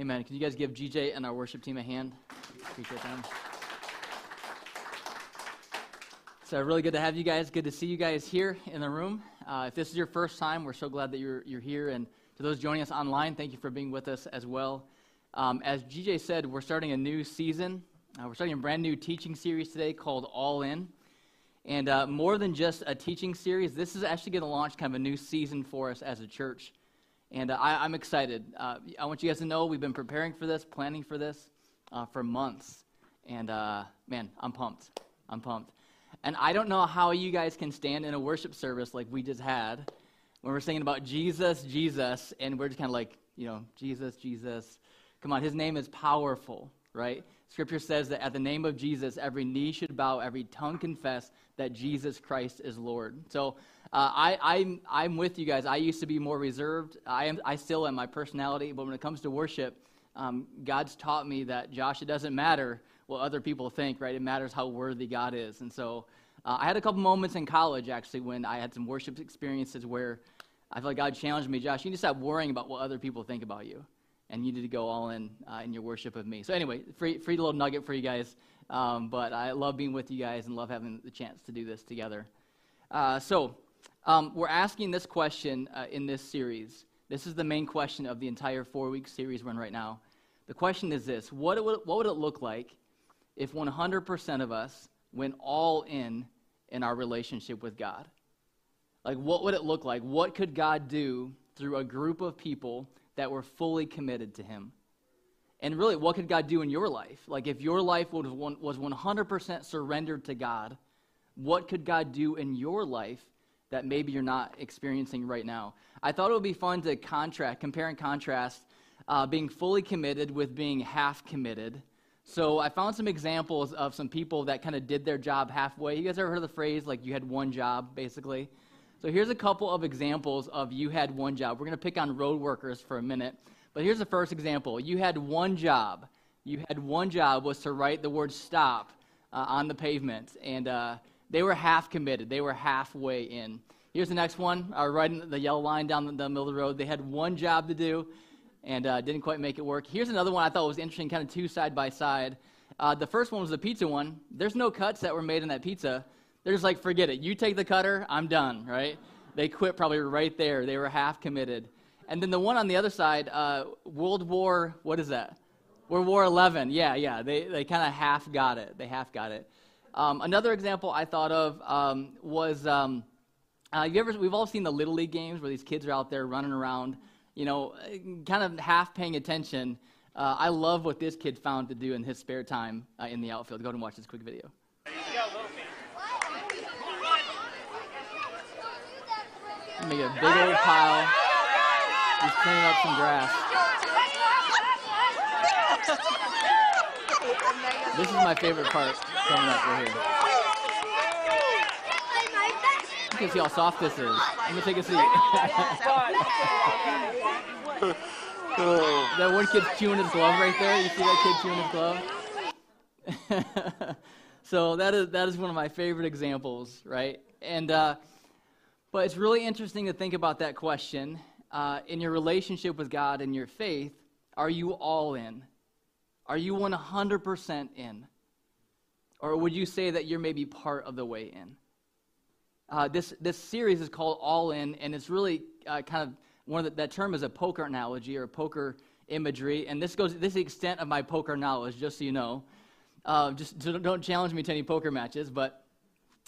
Amen. Can you guys give GJ and our worship team a hand? Appreciate them. So really good to have you guys. Good to see you guys here in the room. Uh, if this is your first time, we're so glad that you're, you're here. And to those joining us online, thank you for being with us as well. Um, as GJ said, we're starting a new season. Uh, we're starting a brand new teaching series today called All In. And uh, more than just a teaching series, this is actually going to launch kind of a new season for us as a church. And uh, I, am excited. Uh, I want you guys to know we've been preparing for this, planning for this uh, for months. And uh, man, I'm pumped. I'm pumped. And I don't know how you guys can stand in a worship service like we just had when we're singing about Jesus, Jesus, and we're just kind of like, you know, Jesus, Jesus. Come on, his name is powerful, right? Scripture says that at the name of Jesus, every knee should bow, every tongue confess that Jesus Christ is Lord. So uh, I, I'm, I'm with you guys. I used to be more reserved. I, am, I still am my personality, but when it comes to worship, um, God's taught me that, Josh, it doesn't matter what other people think, right? It matters how worthy God is. And so uh, I had a couple moments in college, actually, when I had some worship experiences where I feel like God challenged me, Josh, you need to stop worrying about what other people think about you. And you need to go all in uh, in your worship of me. So, anyway, free, free little nugget for you guys. Um, but I love being with you guys and love having the chance to do this together. Uh, so, um, we're asking this question uh, in this series. This is the main question of the entire four week series we're in right now. The question is this what would, what would it look like if 100% of us went all in in our relationship with God? Like, what would it look like? What could God do through a group of people that were fully committed to Him? And really, what could God do in your life? Like, if your life was 100% surrendered to God, what could God do in your life that maybe you're not experiencing right now. I thought it would be fun to contrast, compare and contrast uh, being fully committed with being half committed. So I found some examples of some people that kind of did their job halfway. You guys ever heard of the phrase like you had one job, basically? So here's a couple of examples of you had one job. We're going to pick on road workers for a minute. But here's the first example. You had one job. You had one job was to write the word stop uh, on the pavement. And uh, they were half committed, they were halfway in. Here's the next one, uh, riding the yellow line down the, the, middle of the road. They had one job to do and uh, didn't quite make it work. Here's another one I thought was interesting, kind of two side by side. Uh, the first one was the pizza one. There's no cuts that were made in that pizza. They're just like, forget it. You take the cutter, I'm done, right? They quit probably right there. They were half committed. And then the one on the other side, uh, World War, what is that? World War 11. Yeah, yeah. They, they kind of half got it. They half got it. Um, another example I thought of um, was um, uh, you ever, we've all seen the Little League games where these kids are out there running around, you know, kind of half paying attention. Uh, I love what this kid found to do in his spare time uh, in the outfield. Go ahead and watch this quick video. Make a big old pile. He's cleaning up some grass. This is my favorite part coming up right here. You can see how soft this is. Let me take a seat. that one kid's chewing his glove right there. You see that kid chewing his glove? so that is that is one of my favorite examples, right? And uh, but it's really interesting to think about that question uh, in your relationship with God and your faith. Are you all in? Are you 100% in? Or would you say that you're maybe part of the way in? Uh, this, this series is called All In, and it's really uh, kind of one of the, that term is a poker analogy or poker imagery. And this goes, this is the extent of my poker knowledge, just so you know. Uh, just don't challenge me to any poker matches, but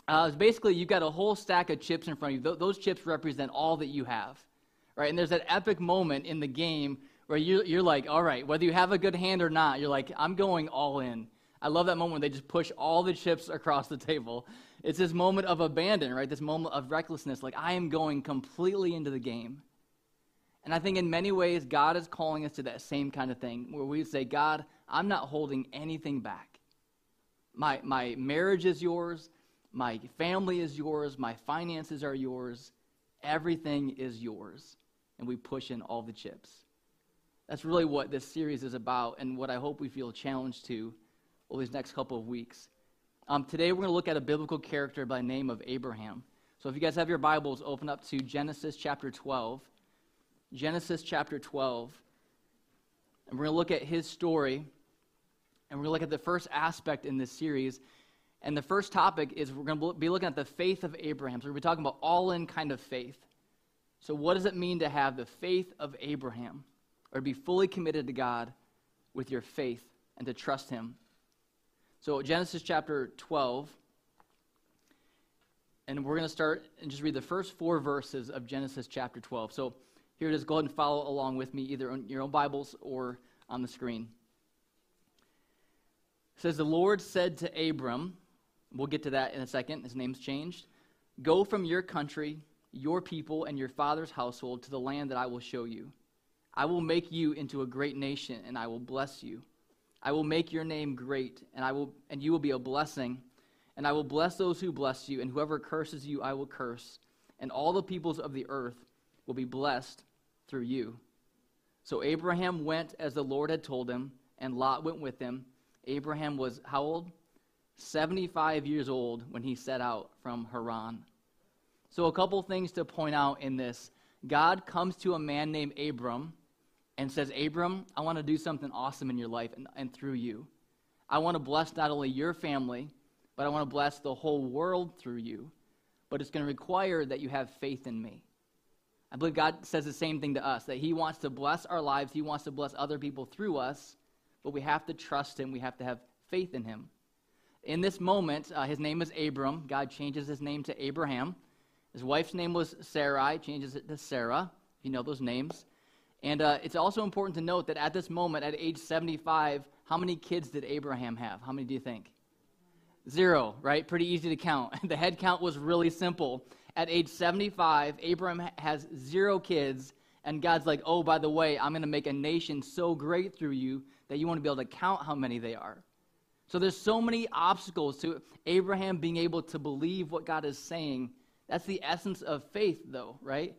uh, basically you've got a whole stack of chips in front of you. Th- those chips represent all that you have, right? And there's that epic moment in the game where you, you're like, all right, whether you have a good hand or not, you're like, I'm going all in. I love that moment when they just push all the chips across the table. It's this moment of abandon, right? This moment of recklessness. Like, I am going completely into the game. And I think in many ways, God is calling us to that same kind of thing where we say, God, I'm not holding anything back. My, my marriage is yours. My family is yours. My finances are yours. Everything is yours. And we push in all the chips. That's really what this series is about and what I hope we feel challenged to over these next couple of weeks. Um, today, we're going to look at a biblical character by the name of Abraham. So, if you guys have your Bibles, open up to Genesis chapter 12. Genesis chapter 12. And we're going to look at his story. And we're going to look at the first aspect in this series. And the first topic is we're going to be looking at the faith of Abraham. So we're going to be talking about all in kind of faith. So, what does it mean to have the faith of Abraham? Or be fully committed to God with your faith and to trust Him? So, Genesis chapter 12. And we're going to start and just read the first four verses of Genesis chapter 12. So, here it is. Go ahead and follow along with me, either on your own Bibles or on the screen. It says, The Lord said to Abram, we'll get to that in a second, his name's changed. Go from your country, your people, and your father's household to the land that I will show you. I will make you into a great nation, and I will bless you. I will make your name great, and, I will, and you will be a blessing. And I will bless those who bless you, and whoever curses you, I will curse. And all the peoples of the earth will be blessed through you. So Abraham went as the Lord had told him, and Lot went with him. Abraham was how old? 75 years old when he set out from Haran. So, a couple things to point out in this. God comes to a man named Abram and says, Abram, I want to do something awesome in your life and, and through you. I want to bless not only your family, but I want to bless the whole world through you. But it's going to require that you have faith in me. I believe God says the same thing to us that He wants to bless our lives, He wants to bless other people through us, but we have to trust Him, we have to have faith in Him. In this moment, uh, his name is Abram. God changes his name to Abraham. His wife's name was Sarai, changes it to Sarah, you know those names. And uh, it's also important to note that at this moment, at age 75, how many kids did Abraham have? How many do you think? Zero, right? Pretty easy to count. the head count was really simple. At age 75, Abraham has zero kids, and God's like, oh, by the way, I'm going to make a nation so great through you that you want to be able to count how many they are. So there's so many obstacles to Abraham being able to believe what God is saying. That's the essence of faith, though, right?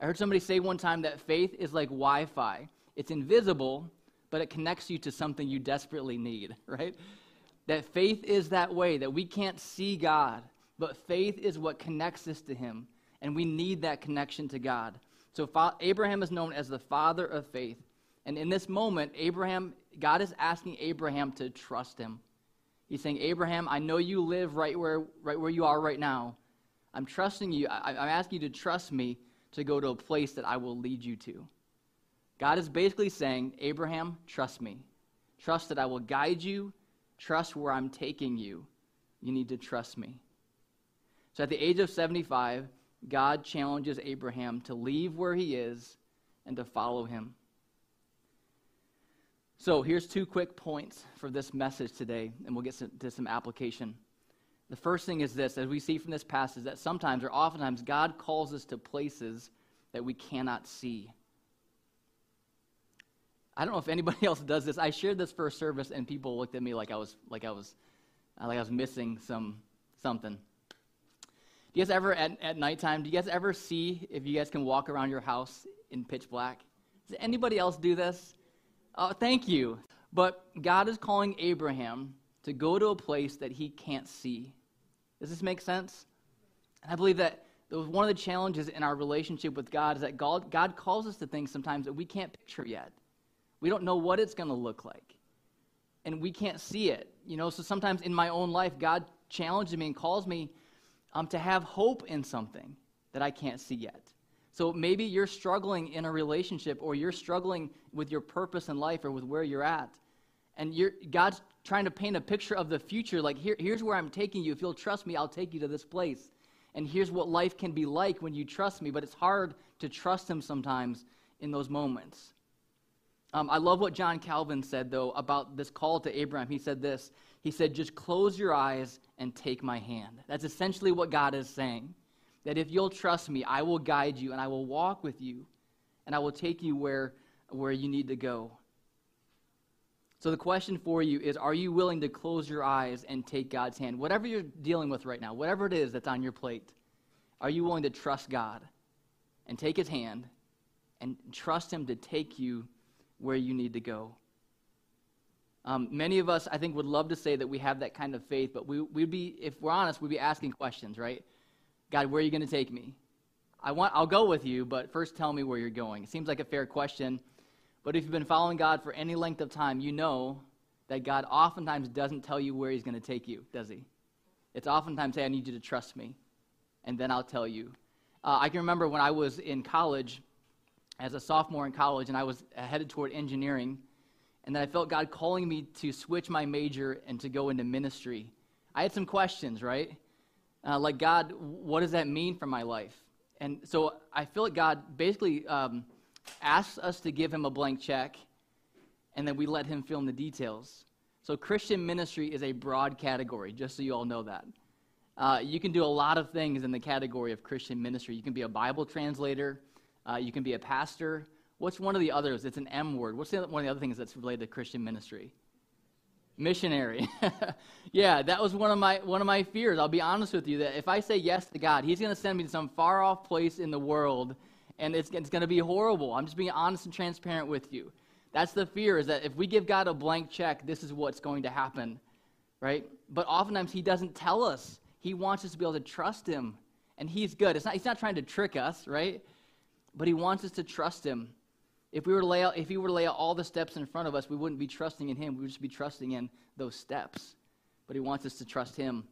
I heard somebody say one time that faith is like Wi Fi. It's invisible, but it connects you to something you desperately need, right? That faith is that way, that we can't see God, but faith is what connects us to Him, and we need that connection to God. So Abraham is known as the father of faith. And in this moment, Abraham, God is asking Abraham to trust him. He's saying, Abraham, I know you live right where, right where you are right now. I'm trusting you. I, I'm asking you to trust me to go to a place that I will lead you to. God is basically saying, Abraham, trust me. Trust that I will guide you. Trust where I'm taking you. You need to trust me. So at the age of 75, God challenges Abraham to leave where he is and to follow him. So here's two quick points for this message today, and we'll get to some application. The first thing is this, as we see from this passage, that sometimes or oftentimes God calls us to places that we cannot see. I don't know if anybody else does this. I shared this first service, and people looked at me like I was like I was like I was missing some something. Do you guys ever at, at nighttime? Do you guys ever see if you guys can walk around your house in pitch black? Does anybody else do this? Oh, thank you. But God is calling Abraham to go to a place that he can't see. Does this make sense? And I believe that one of the challenges in our relationship with God is that God, God calls us to things sometimes that we can't picture yet. We don't know what it's going to look like. And we can't see it. You know, so sometimes in my own life, God challenges me and calls me um, to have hope in something that I can't see yet. So maybe you're struggling in a relationship or you're struggling with your purpose in life or with where you're at. And God's trying to paint a picture of the future. Like, here, here's where I'm taking you. If you'll trust me, I'll take you to this place. And here's what life can be like when you trust me. But it's hard to trust Him sometimes in those moments. Um, I love what John Calvin said, though, about this call to Abraham. He said this He said, Just close your eyes and take my hand. That's essentially what God is saying. That if you'll trust me, I will guide you and I will walk with you and I will take you where, where you need to go. So the question for you is Are you willing to close your eyes and take God's hand? Whatever you're dealing with right now, whatever it is that's on your plate, are you willing to trust God and take His hand and trust Him to take you where you need to go? Um, many of us, I think, would love to say that we have that kind of faith, but we, we'd be, if we're honest, we'd be asking questions, right? God, where are you going to take me? I want, I'll go with you, but first tell me where you're going. It seems like a fair question. But if you've been following God for any length of time, you know that God oftentimes doesn't tell you where He's going to take you, does He? It's oftentimes, hey, I need you to trust me, and then I'll tell you. Uh, I can remember when I was in college, as a sophomore in college, and I was headed toward engineering, and then I felt God calling me to switch my major and to go into ministry. I had some questions, right? Uh, like, God, what does that mean for my life? And so I feel like God basically um, asks us to give him a blank check, and then we let him fill in the details. So, Christian ministry is a broad category, just so you all know that. Uh, you can do a lot of things in the category of Christian ministry. You can be a Bible translator, uh, you can be a pastor. What's one of the others? It's an M word. What's the, one of the other things that's related to Christian ministry? Missionary. yeah, that was one of my one of my fears. I'll be honest with you that if I say yes to God, He's going to send me to some far off place in the world, and it's, it's going to be horrible. I'm just being honest and transparent with you. That's the fear, is that if we give God a blank check, this is what's going to happen, right? But oftentimes He doesn't tell us. He wants us to be able to trust Him, and He's good. It's not, he's not trying to trick us, right? But He wants us to trust Him. If, we were to lay out, if He were to lay out all the steps in front of us, we wouldn't be trusting in Him. We would just be trusting in those steps. But He wants us to trust Him.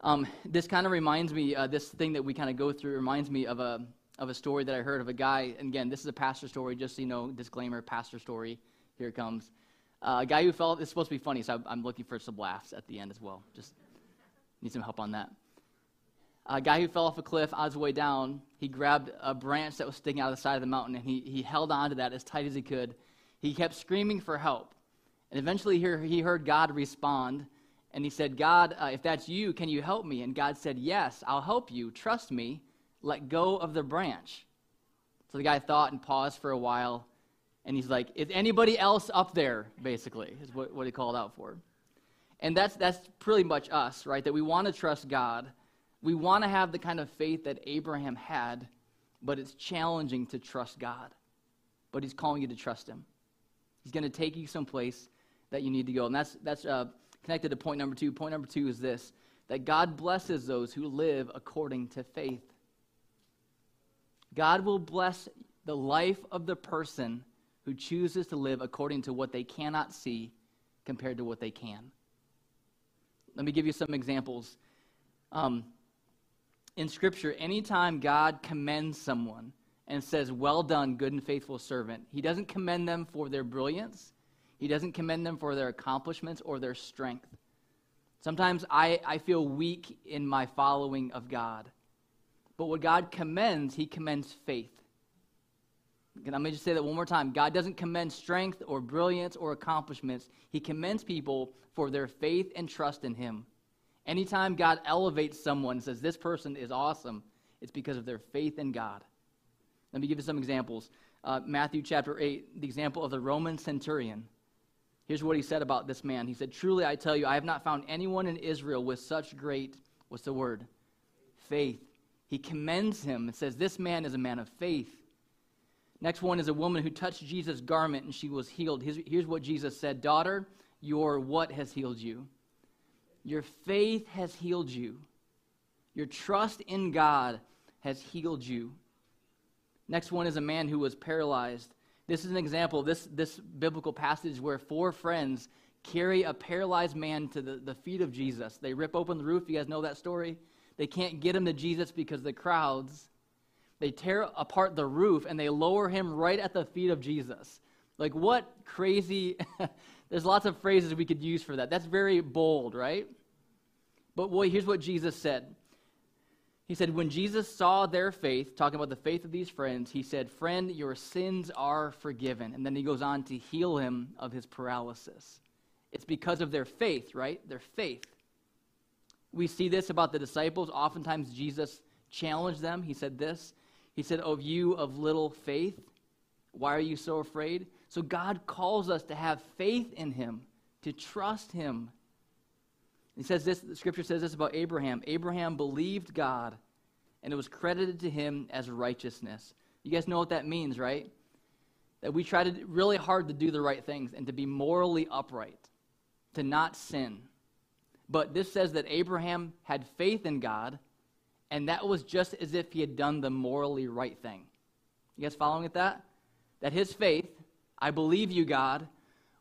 Um, this kind of reminds me, uh, this thing that we kind of go through reminds me of a, of a story that I heard of a guy. And again, this is a pastor story, just so you know, disclaimer, pastor story. Here it comes. Uh, a guy who fell, it's supposed to be funny, so I'm looking for some laughs at the end as well. Just need some help on that. A guy who fell off a cliff on his way down, he grabbed a branch that was sticking out of the side of the mountain and he, he held onto that as tight as he could. He kept screaming for help. And eventually he, he heard God respond and he said, God, uh, if that's you, can you help me? And God said, Yes, I'll help you. Trust me let go of the branch. So the guy thought and paused for a while, and he's like, Is anybody else up there? Basically, is what, what he called out for. And that's, that's pretty much us, right? That we want to trust God. We want to have the kind of faith that Abraham had, but it's challenging to trust God. But he's calling you to trust him. He's going to take you someplace that you need to go. And that's, that's uh, connected to point number two. Point number two is this that God blesses those who live according to faith. God will bless the life of the person who chooses to live according to what they cannot see compared to what they can. Let me give you some examples. Um, in Scripture, anytime God commends someone and says, Well done, good and faithful servant, he doesn't commend them for their brilliance, he doesn't commend them for their accomplishments or their strength. Sometimes I, I feel weak in my following of God. But what God commends, He commends faith. And let me just say that one more time. God doesn't commend strength or brilliance or accomplishments. He commends people for their faith and trust in Him. Anytime God elevates someone and says, This person is awesome, it's because of their faith in God. Let me give you some examples. Uh, Matthew chapter 8, the example of the Roman centurion. Here's what he said about this man. He said, Truly I tell you, I have not found anyone in Israel with such great, what's the word? Faith he commends him and says, This man is a man of faith. Next one is a woman who touched Jesus' garment and she was healed. Here's, what Jesus said Daughter, your what has healed you? Your faith has healed you. Your trust in God has healed you. Next one is a man who was paralyzed. This is an example, this, this biblical passage where four friends carry a paralyzed man to the, the feet of Jesus. They rip open the roof. You guys know that story? They can't get him to Jesus because the crowds. They tear apart the roof and they lower him right at the feet of Jesus. Like, what crazy. There's lots of phrases we could use for that. That's very bold, right? But boy, here's what Jesus said. He said, When Jesus saw their faith, talking about the faith of these friends, he said, Friend, your sins are forgiven. And then he goes on to heal him of his paralysis. It's because of their faith, right? Their faith. We see this about the disciples. Oftentimes, Jesus challenged them. He said this He said, "Of you of little faith, why are you so afraid? So, God calls us to have faith in Him, to trust Him. He says this, the scripture says this about Abraham Abraham believed God, and it was credited to him as righteousness. You guys know what that means, right? That we try to really hard to do the right things and to be morally upright, to not sin. But this says that Abraham had faith in God, and that was just as if he had done the morally right thing. You guys following with that? that his faith, I believe you, God,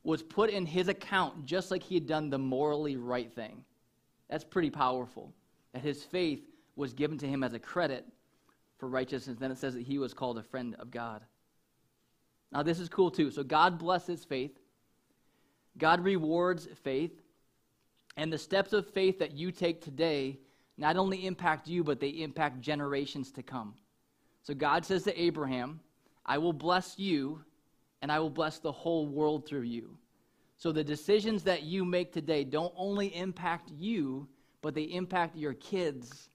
was put in his account just like he had done the morally right thing. That's pretty powerful. That his faith was given to him as a credit for righteousness. Then it says that he was called a friend of God. Now, this is cool too. So, God blesses faith, God rewards faith, and the steps of faith that you take today not only impact you, but they impact generations to come. So, God says to Abraham, I will bless you, and I will bless the whole world through you. So, the decisions that you make today don't only impact you, but they impact your kids,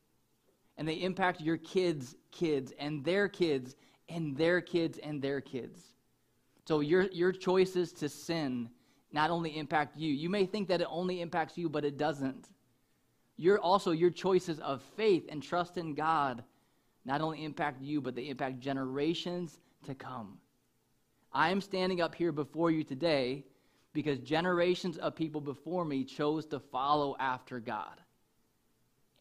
and they impact your kids' kids, and their kids, and their kids, and their kids. So your, your choices to sin not only impact you. You may think that it only impacts you, but it doesn't. Your, also, your choices of faith and trust in God not only impact you, but they impact generations to come. I am standing up here before you today because generations of people before me chose to follow after God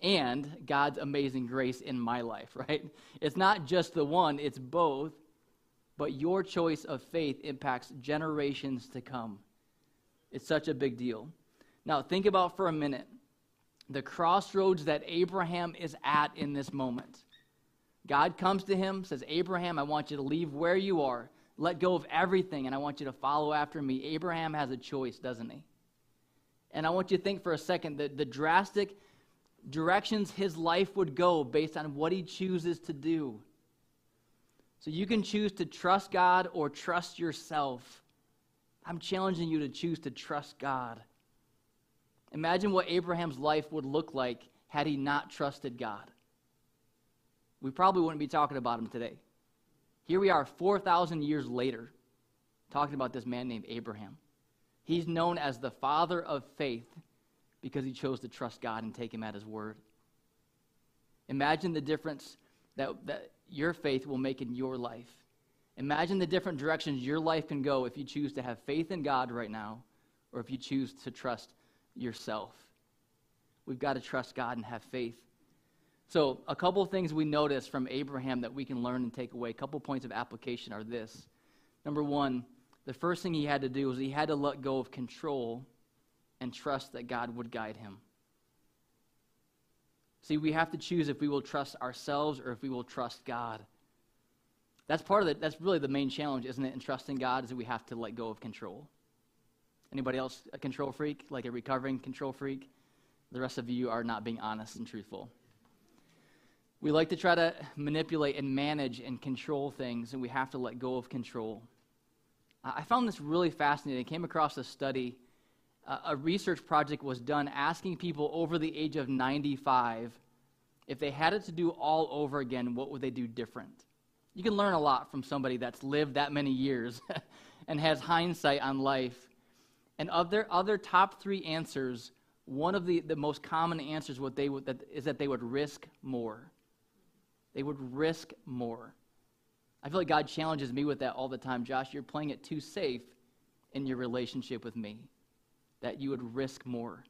and God's amazing grace in my life, right? It's not just the one, it's both but your choice of faith impacts generations to come. It's such a big deal. Now, think about for a minute the crossroads that Abraham is at in this moment. God comes to him, says, Abraham, I want you to leave where you are, let go of everything, and I want you to follow after me. Abraham has a choice, doesn't he? And I want you to think for a second that the drastic directions his life would go based on what he chooses to do. So you can choose to trust God or trust yourself. I'm challenging you to choose to trust God. Imagine what Abraham's life would look like had he not trusted God. We probably wouldn't be talking about him today. Here we are, 4,000 years later, talking about this man named Abraham. He's known as the father of faith because he chose to trust God and take him at his word. Imagine the difference that, that your faith will make in your life. Imagine the different directions your life can go if you choose to have faith in God right now or if you choose to trust yourself. We've got to trust God and have faith. So, a couple of things we notice from Abraham that we can learn and take away, a couple points of application are this. Number one, the first thing he had to do was he had to let go of control and trust that God would guide him. See, we have to choose if we will trust ourselves or if we will trust God. That's part of it. That's really the main challenge, isn't it? In trusting God is that we have to let go of control. Anybody else a control freak, like a recovering control freak? The rest of you are not being honest and truthful. We like to try to manipulate and manage and control things, and we have to let go of control. I found this really fascinating. I came across a study a research project was done asking people over the age of 95 if they had it to do all over again, what would they do different? You can learn a lot from somebody that's lived that many years and has hindsight on life. And of their other top three answers, one of the, the most common answers what they would, that, is that they would risk more. They would risk more. I feel like God challenges me with that all the time. Josh, you're playing it too safe in your relationship with me that you would risk more.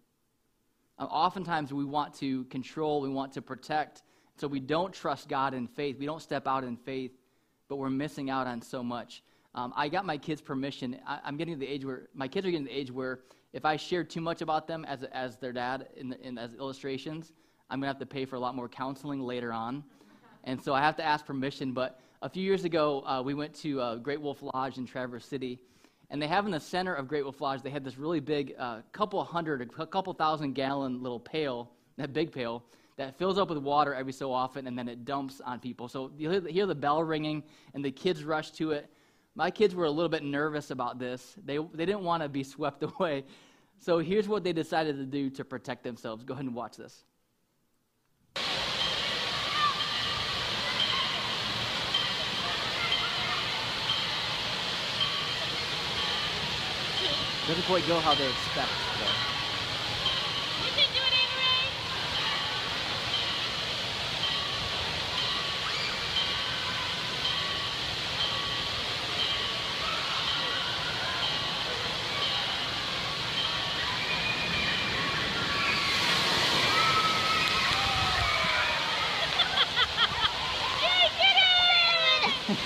Uh, oftentimes, we want to control, we want to protect, so we don't trust God in faith. We don't step out in faith, but we're missing out on so much. Um, I got my kids' permission. I, am getting to the age where my kids are getting to the age where if I share too much about them as, as their dad in, in, as illustrations, I'm going to have to pay for a lot more counseling later on. And so I have to ask permission. But a few years ago, uh, we went to uh, Great Wolf Lodge in Traverse City and they have in the center of Great Wolf Lodge, they had this really big, uh, couple hundred, a couple thousand gallon little pail, that big pail, that fills up with water every so often, and then it dumps on people. So you hear the bell ringing, and the kids rush to it. My kids were a little bit nervous about this. They, they didn't want to be swept away. So here's what they decided to do to protect themselves. Go ahead and watch this. Doesn't quite go how they expect, though.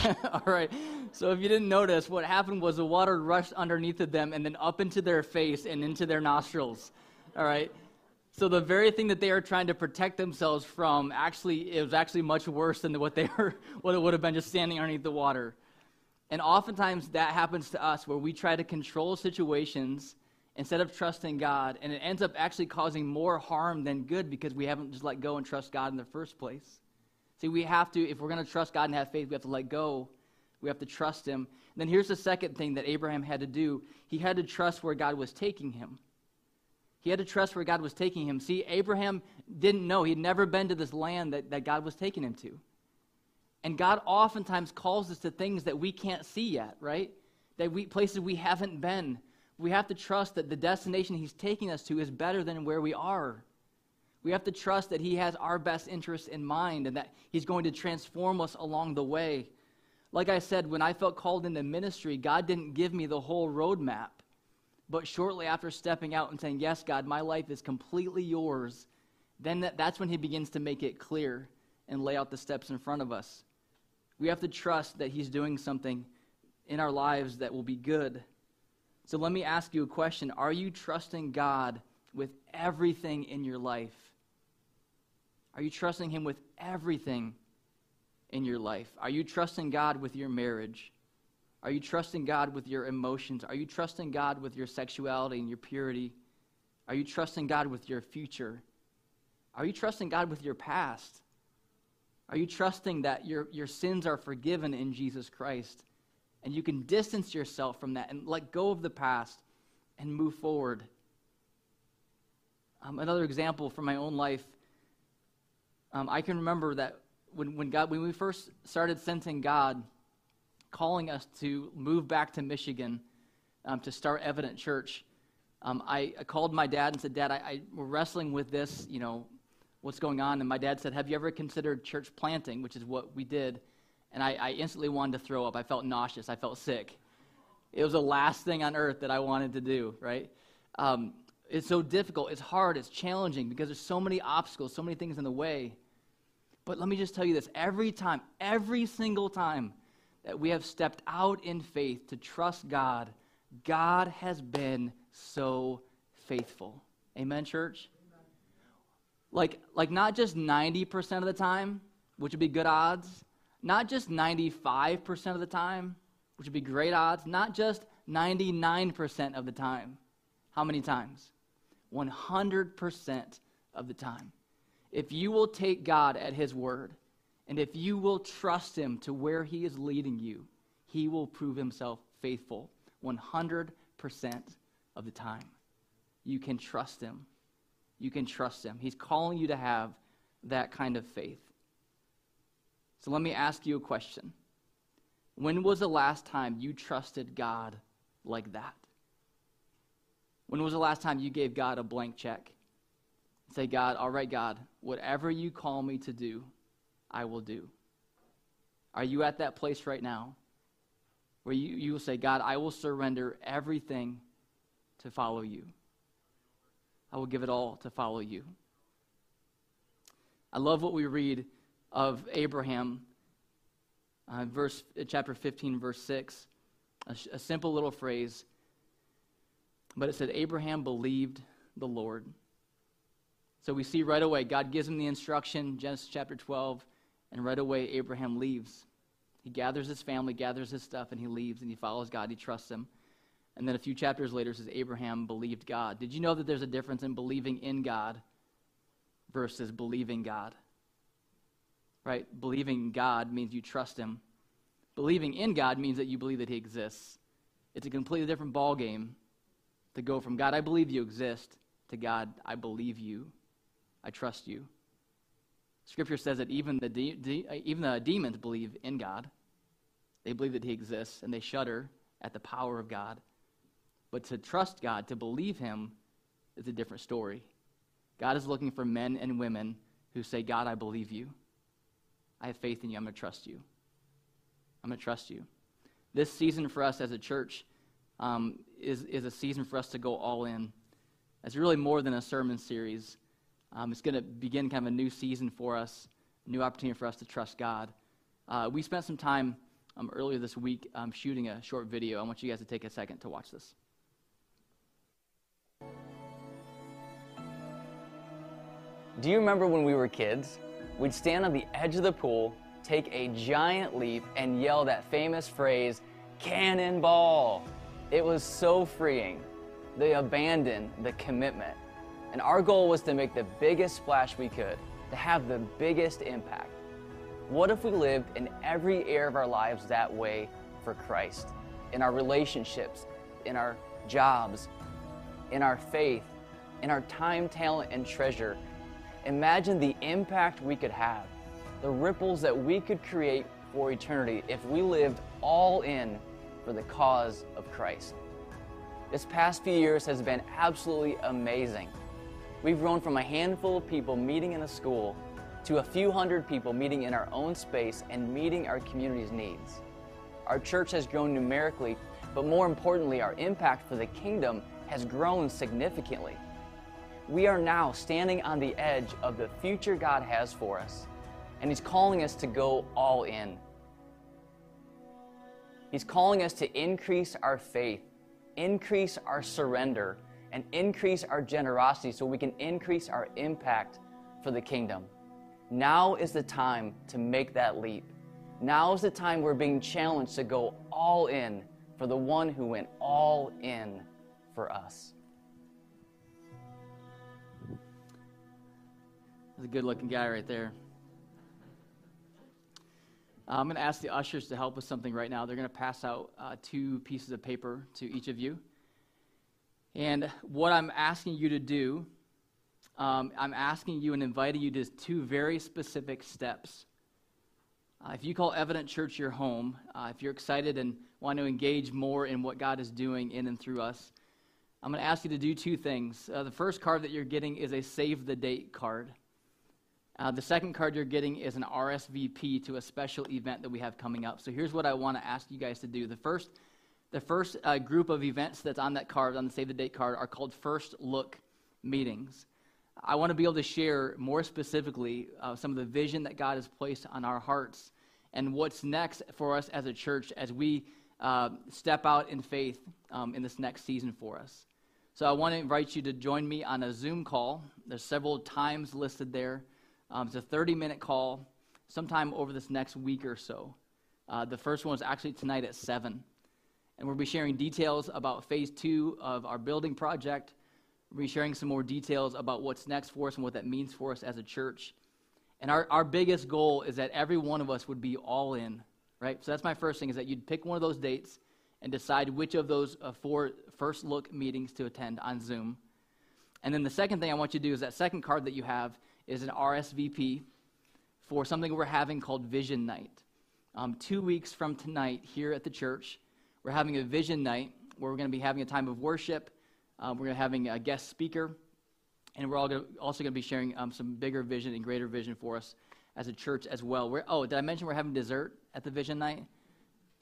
All right. So if you didn't notice, what happened was the water rushed underneath of them and then up into their face and into their nostrils. All right? So the very thing that they are trying to protect themselves from actually it was actually much worse than what they were what it would have been just standing underneath the water. And oftentimes that happens to us where we try to control situations instead of trusting God, and it ends up actually causing more harm than good because we haven't just let go and trust God in the first place. See, we have to, if we're going to trust God and have faith, we have to let go. We have to trust Him. And then here's the second thing that Abraham had to do he had to trust where God was taking him. He had to trust where God was taking him. See, Abraham didn't know. He'd never been to this land that, that God was taking him to. And God oftentimes calls us to things that we can't see yet, right? That we places we haven't been. We have to trust that the destination He's taking us to is better than where we are. We have to trust that He has our best interests in mind and that He's going to transform us along the way. Like I said, when I felt called into ministry, God didn't give me the whole roadmap. But shortly after stepping out and saying, Yes, God, my life is completely yours, then that, that's when He begins to make it clear and lay out the steps in front of us. We have to trust that He's doing something in our lives that will be good. So let me ask you a question Are you trusting God with everything in your life? Are you trusting Him with everything in your life? Are you trusting God with your marriage? Are you trusting God with your emotions? Are you trusting God with your sexuality and your purity? Are you trusting God with your future? Are you trusting God with your past? Are you trusting that your, your sins are forgiven in Jesus Christ? And you can distance yourself from that and let go of the past and move forward. Um, another example from my own life um, I can remember that when, when, God, when we first started sensing God calling us to move back to Michigan um, to start Evident Church, um, I, I, called my dad and said, Dad, I, I, we're wrestling with this, you know, what's going on? And my dad said, Have you ever considered church planting, which is what we did? And I, I instantly wanted to throw up. I felt nauseous. I felt sick. It was the last thing on earth that I wanted to do, right? Um, it's so difficult. It's hard. It's challenging because there's so many obstacles, so many things in the way. But let me just tell you this every time, every single time that we have stepped out in faith to trust God, God has been so faithful. Amen, church? Like, like not just 90% of the time, which would be good odds, not just 95% of the time, which would be great odds, not just 99% of the time. How many times? 100% of the time if you will take God at His word, and if you will trust Him to where He is leading you, He will prove Himself faithful 100% of the time. You can trust Him. You can trust Him. He's calling you to have that kind of faith. So let me ask you a question. When was the last time you trusted God like that? When was the last time you gave God a blank check? Say, God, all right, God, whatever you call me to do, I will do. Are you at that place right now where you, you will say, God, I will surrender everything to follow you? I will give it all to follow you. I love what we read of Abraham, uh, verse, chapter 15, verse 6. A, a simple little phrase, but it said, Abraham believed the Lord so we see right away, God gives him the instruction, Genesis chapter 12, and right away, Abraham leaves. He gathers his family, gathers his stuff, and he leaves and he follows God. He trusts him. And then a few chapters later says Abraham believed God. Did you know that there's a difference in believing in God versus believing God? Right? Believing God means you trust him. Believing in God means that you believe that he exists. It's a completely different ballgame to go from God, I believe you exist, to God, I believe you. I trust you. Scripture says that even the, de- de- even the demons believe in God. They believe that He exists and they shudder at the power of God. But to trust God, to believe Him, is a different story. God is looking for men and women who say, God, I believe you. I have faith in you. I'm going to trust you. I'm going to trust you. This season for us as a church um, is, is a season for us to go all in. It's really more than a sermon series. Um, it's going to begin kind of a new season for us, new opportunity for us to trust God. Uh, we spent some time um, earlier this week um, shooting a short video. I want you guys to take a second to watch this. Do you remember when we were kids? We'd stand on the edge of the pool, take a giant leap, and yell that famous phrase, cannonball. It was so freeing. They abandoned the commitment. And our goal was to make the biggest splash we could, to have the biggest impact. What if we lived in every area of our lives that way for Christ? In our relationships, in our jobs, in our faith, in our time, talent, and treasure. Imagine the impact we could have, the ripples that we could create for eternity if we lived all in for the cause of Christ. This past few years has been absolutely amazing. We've grown from a handful of people meeting in a school to a few hundred people meeting in our own space and meeting our community's needs. Our church has grown numerically, but more importantly, our impact for the kingdom has grown significantly. We are now standing on the edge of the future God has for us, and He's calling us to go all in. He's calling us to increase our faith, increase our surrender, and increase our generosity so we can increase our impact for the kingdom. Now is the time to make that leap. Now is the time we're being challenged to go all in for the one who went all in for us. That's a good looking guy right there. Uh, I'm going to ask the ushers to help with something right now. They're going to pass out uh, two pieces of paper to each of you. And what I'm asking you to do, um, I'm asking you and inviting you to two very specific steps. Uh, if you call Evident Church your home, uh, if you're excited and want to engage more in what God is doing in and through us, I'm going to ask you to do two things. Uh, the first card that you're getting is a save the date card. Uh, the second card you're getting is an RSVP to a special event that we have coming up. So here's what I want to ask you guys to do. The first, the first uh, group of events that's on that card, on the Save the Date card, are called First Look meetings. I want to be able to share more specifically uh, some of the vision that God has placed on our hearts and what's next for us as a church as we uh, step out in faith um, in this next season for us. So I want to invite you to join me on a Zoom call. There's several times listed there. Um, it's a 30 minute call sometime over this next week or so. Uh, the first one is actually tonight at 7. And we'll be sharing details about phase two of our building project. We'll be sharing some more details about what's next for us and what that means for us as a church. And our, our biggest goal is that every one of us would be all in, right? So that's my first thing is that you'd pick one of those dates and decide which of those uh, four first look meetings to attend on Zoom. And then the second thing I want you to do is that second card that you have is an RSVP for something we're having called Vision Night. Um, two weeks from tonight here at the church, we're having a Vision Night where we're going to be having a time of worship. Um, we're going to having a guest speaker, and we're all gonna, also going to be sharing um, some bigger vision and greater vision for us as a church as well. We're, oh, did I mention we're having dessert at the Vision Night?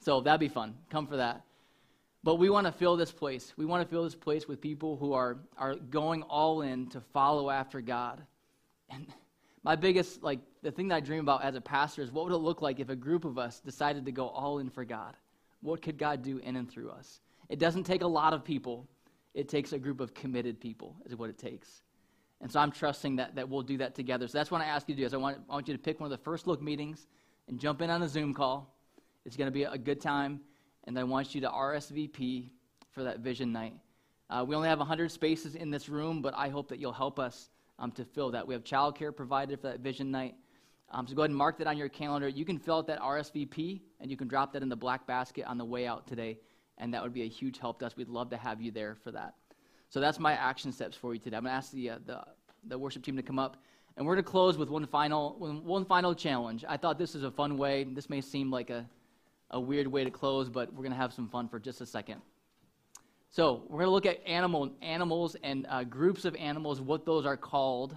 So that'd be fun. Come for that. But we want to fill this place. We want to fill this place with people who are, are going all in to follow after God. And my biggest, like, the thing that I dream about as a pastor is what would it look like if a group of us decided to go all in for God? What could God do in and through us? It doesn't take a lot of people, it takes a group of committed people, is what it takes. And so I'm trusting that, that we'll do that together. So that's what I ask you to do. Is I want, I want you to pick one of the first look meetings and jump in on a Zoom call. It's going to be a good time. And I want you to RSVP for that vision night. Uh, we only have 100 spaces in this room, but I hope that you'll help us um, to fill that. We have childcare provided for that vision night. Um, so go ahead and mark that on your calendar. You can fill out that RSVP and you can drop that in the black basket on the way out today, and that would be a huge help to us. We'd love to have you there for that. So that's my action steps for you today. I'm going to ask the, uh, the, the worship team to come up, and we're going to close with one final, one final challenge. I thought this was a fun way. This may seem like a, a weird way to close, but we're going to have some fun for just a second. So we're going to look at animal, animals and uh, groups of animals, what those are called.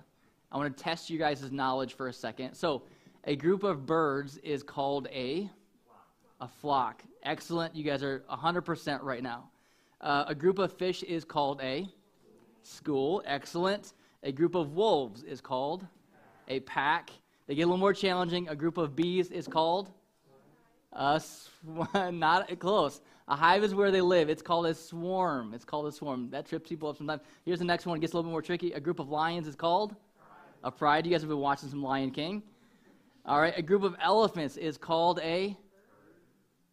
I want to test you guys' knowledge for a second. So a group of birds is called a a flock. Excellent. You guys are 100% right now. Uh, a group of fish is called a school. Excellent. A group of wolves is called a pack. They get a little more challenging. A group of bees is called A swarm. not close. A hive is where they live. It's called a swarm. It's called a swarm. That trips people up sometimes. Here's the next one. It gets a little bit more tricky. A group of lions is called a pride. You guys have been watching some Lion King. All right. A group of elephants is called a.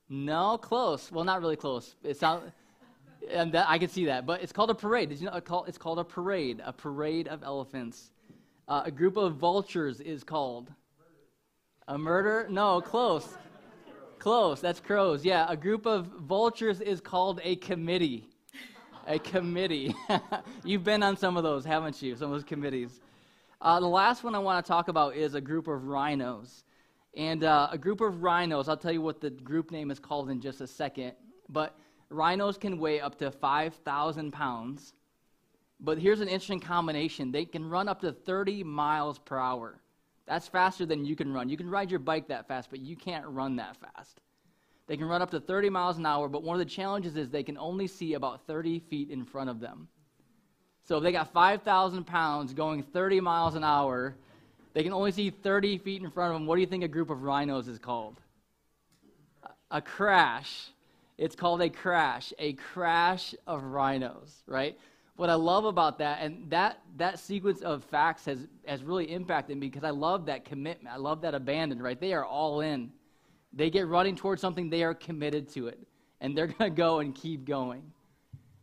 No, close. Well, not really close. It's not. And that, I can see that, but it's called a parade. Did you know? It's called a parade. A parade of elephants. Uh, a group of vultures is called a murder. No, close. Close. That's crows. Yeah, a group of vultures is called a committee. A committee. You've been on some of those, haven't you? Some of those committees. Uh, the last one I want to talk about is a group of rhinos. And uh, a group of rhinos, I'll tell you what the group name is called in just a second. But rhinos can weigh up to 5,000 pounds. But here's an interesting combination they can run up to 30 miles per hour. That's faster than you can run. You can ride your bike that fast, but you can't run that fast. They can run up to 30 miles an hour, but one of the challenges is they can only see about 30 feet in front of them. So if they got 5,000 pounds going 30 miles an hour, they can only see 30 feet in front of them. What do you think a group of rhinos is called? A crash. It's called a crash, a crash of rhinos, right? What I love about that, and that, that sequence of facts has, has really impacted me because I love that commitment. I love that abandon, right? They are all in. They get running towards something, they are committed to it. And they're going to go and keep going,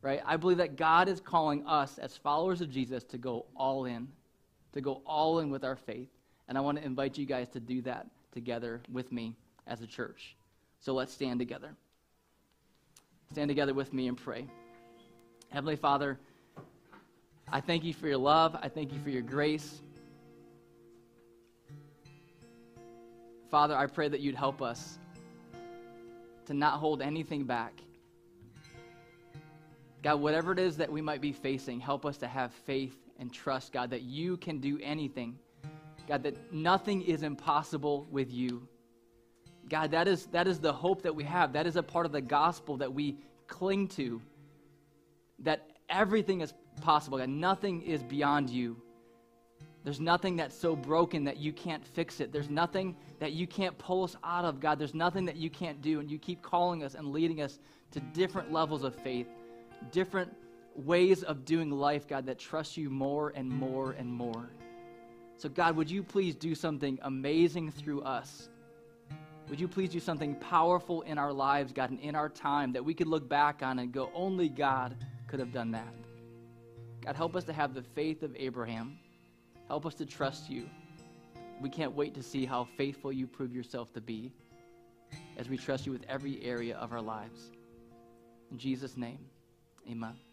right? I believe that God is calling us as followers of Jesus to go all in, to go all in with our faith. And I want to invite you guys to do that together with me as a church. So let's stand together. Stand together with me and pray. Heavenly Father, I thank you for your love. I thank you for your grace. Father, I pray that you'd help us to not hold anything back. God, whatever it is that we might be facing, help us to have faith and trust, God, that you can do anything. God, that nothing is impossible with you. God, that is, that is the hope that we have. That is a part of the gospel that we cling to. That everything is possible. God, nothing is beyond you. There's nothing that's so broken that you can't fix it. There's nothing that you can't pull us out of, God. There's nothing that you can't do. And you keep calling us and leading us to different levels of faith, different ways of doing life, God, that trust you more and more and more. So, God, would you please do something amazing through us? Would you please do something powerful in our lives, God, and in our time that we could look back on and go, only God could have done that? God, help us to have the faith of Abraham. Help us to trust you. We can't wait to see how faithful you prove yourself to be as we trust you with every area of our lives. In Jesus' name, amen.